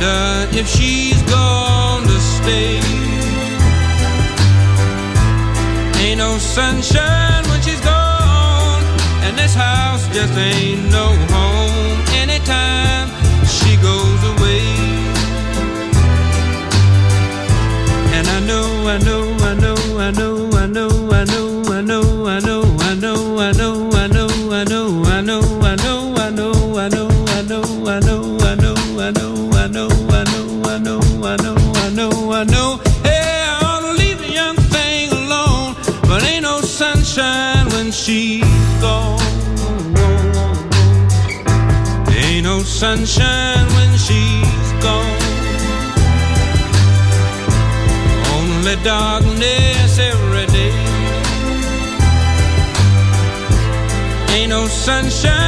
Wonder if she's gonna stay. Ain't no sunshine when she's gone, and this house just ain't no home anytime she goes away. And I know, I know, I know, I know, I know, I know, sunshine when she's gone. Only darkness every day. Ain't no sunshine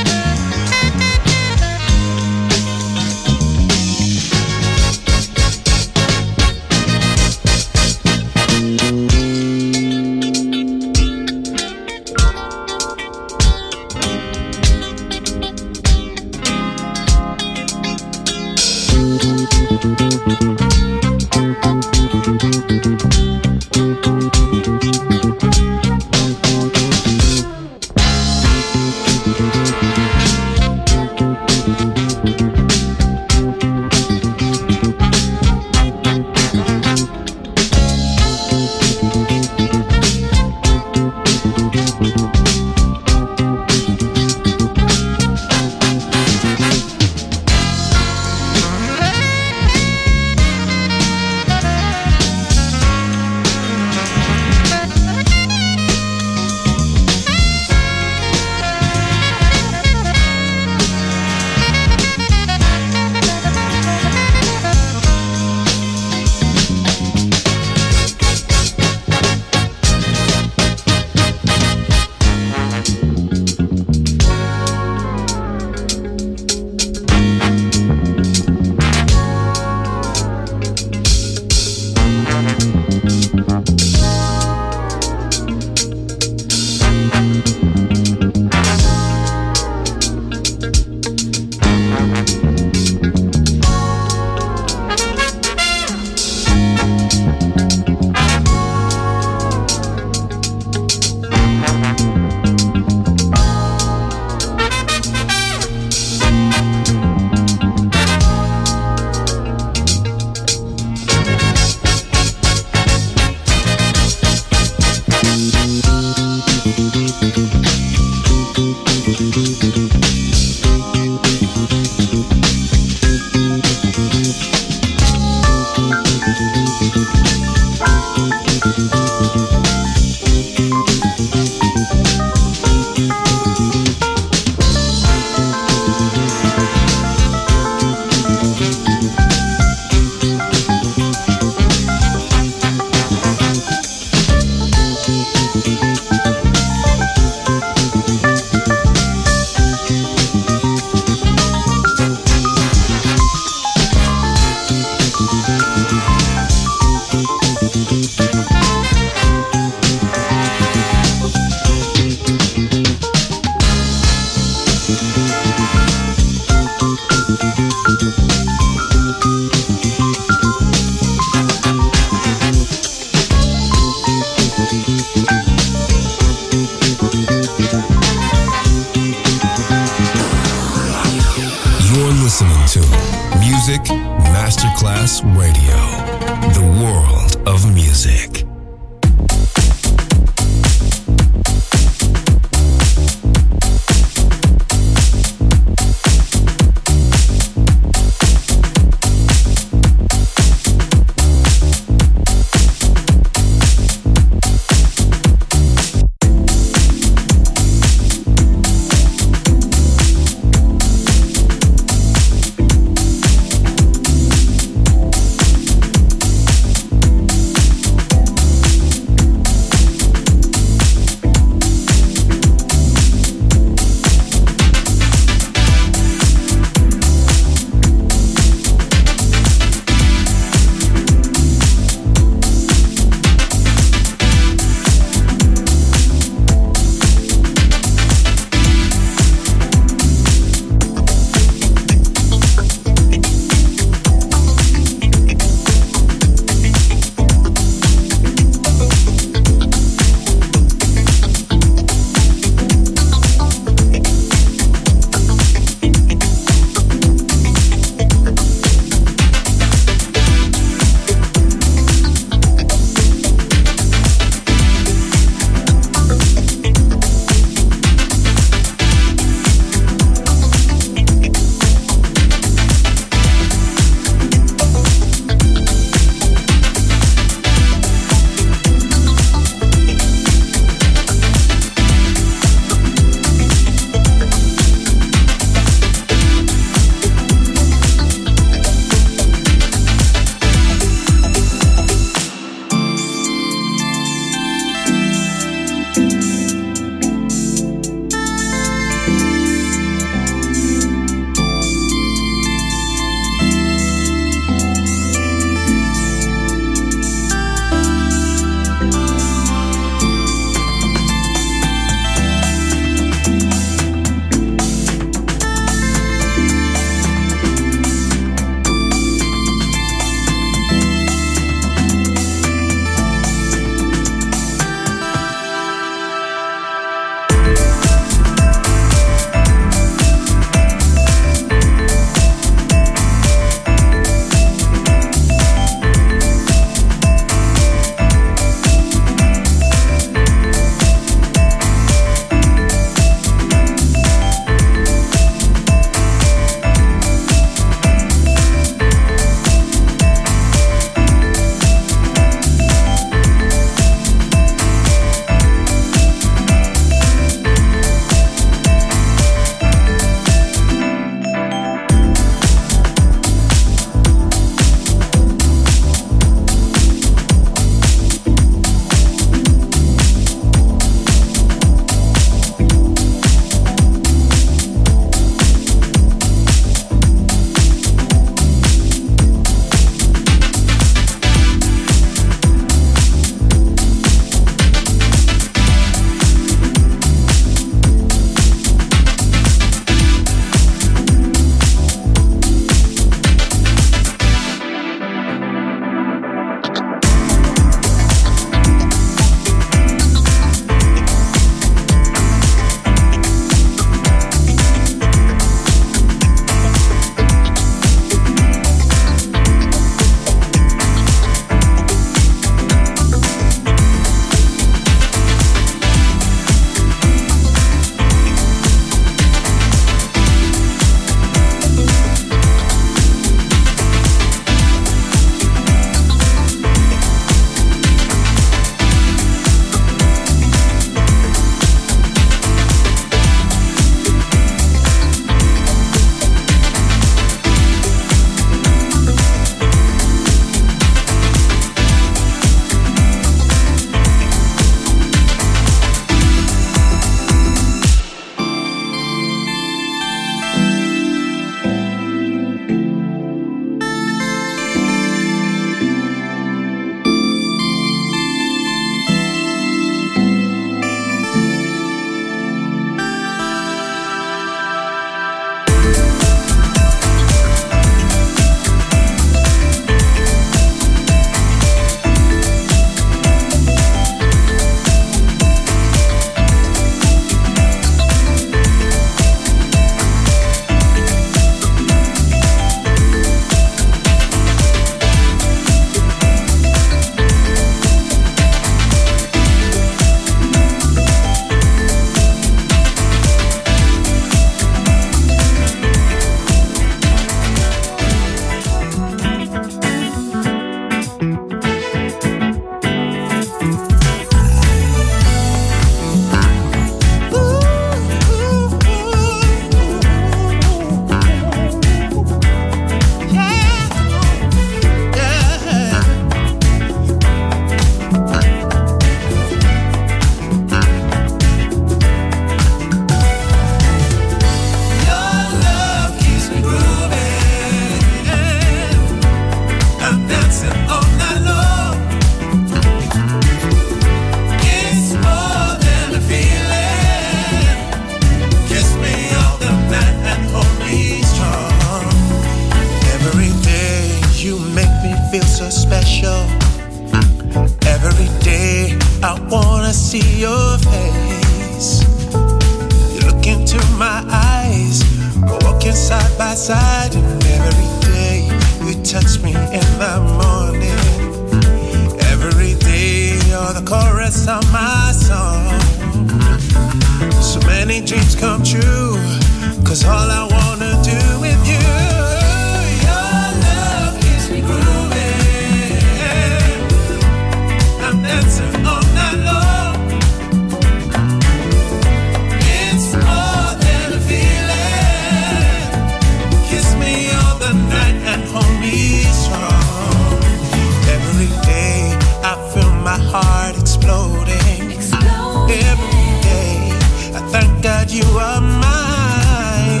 that you are mine.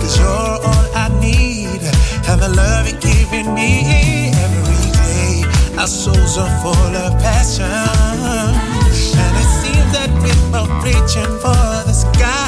Cause you're all I need, and the love you're giving me every day. Our souls are full of passion, and it seems that we're both reaching for the sky.